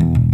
Bye.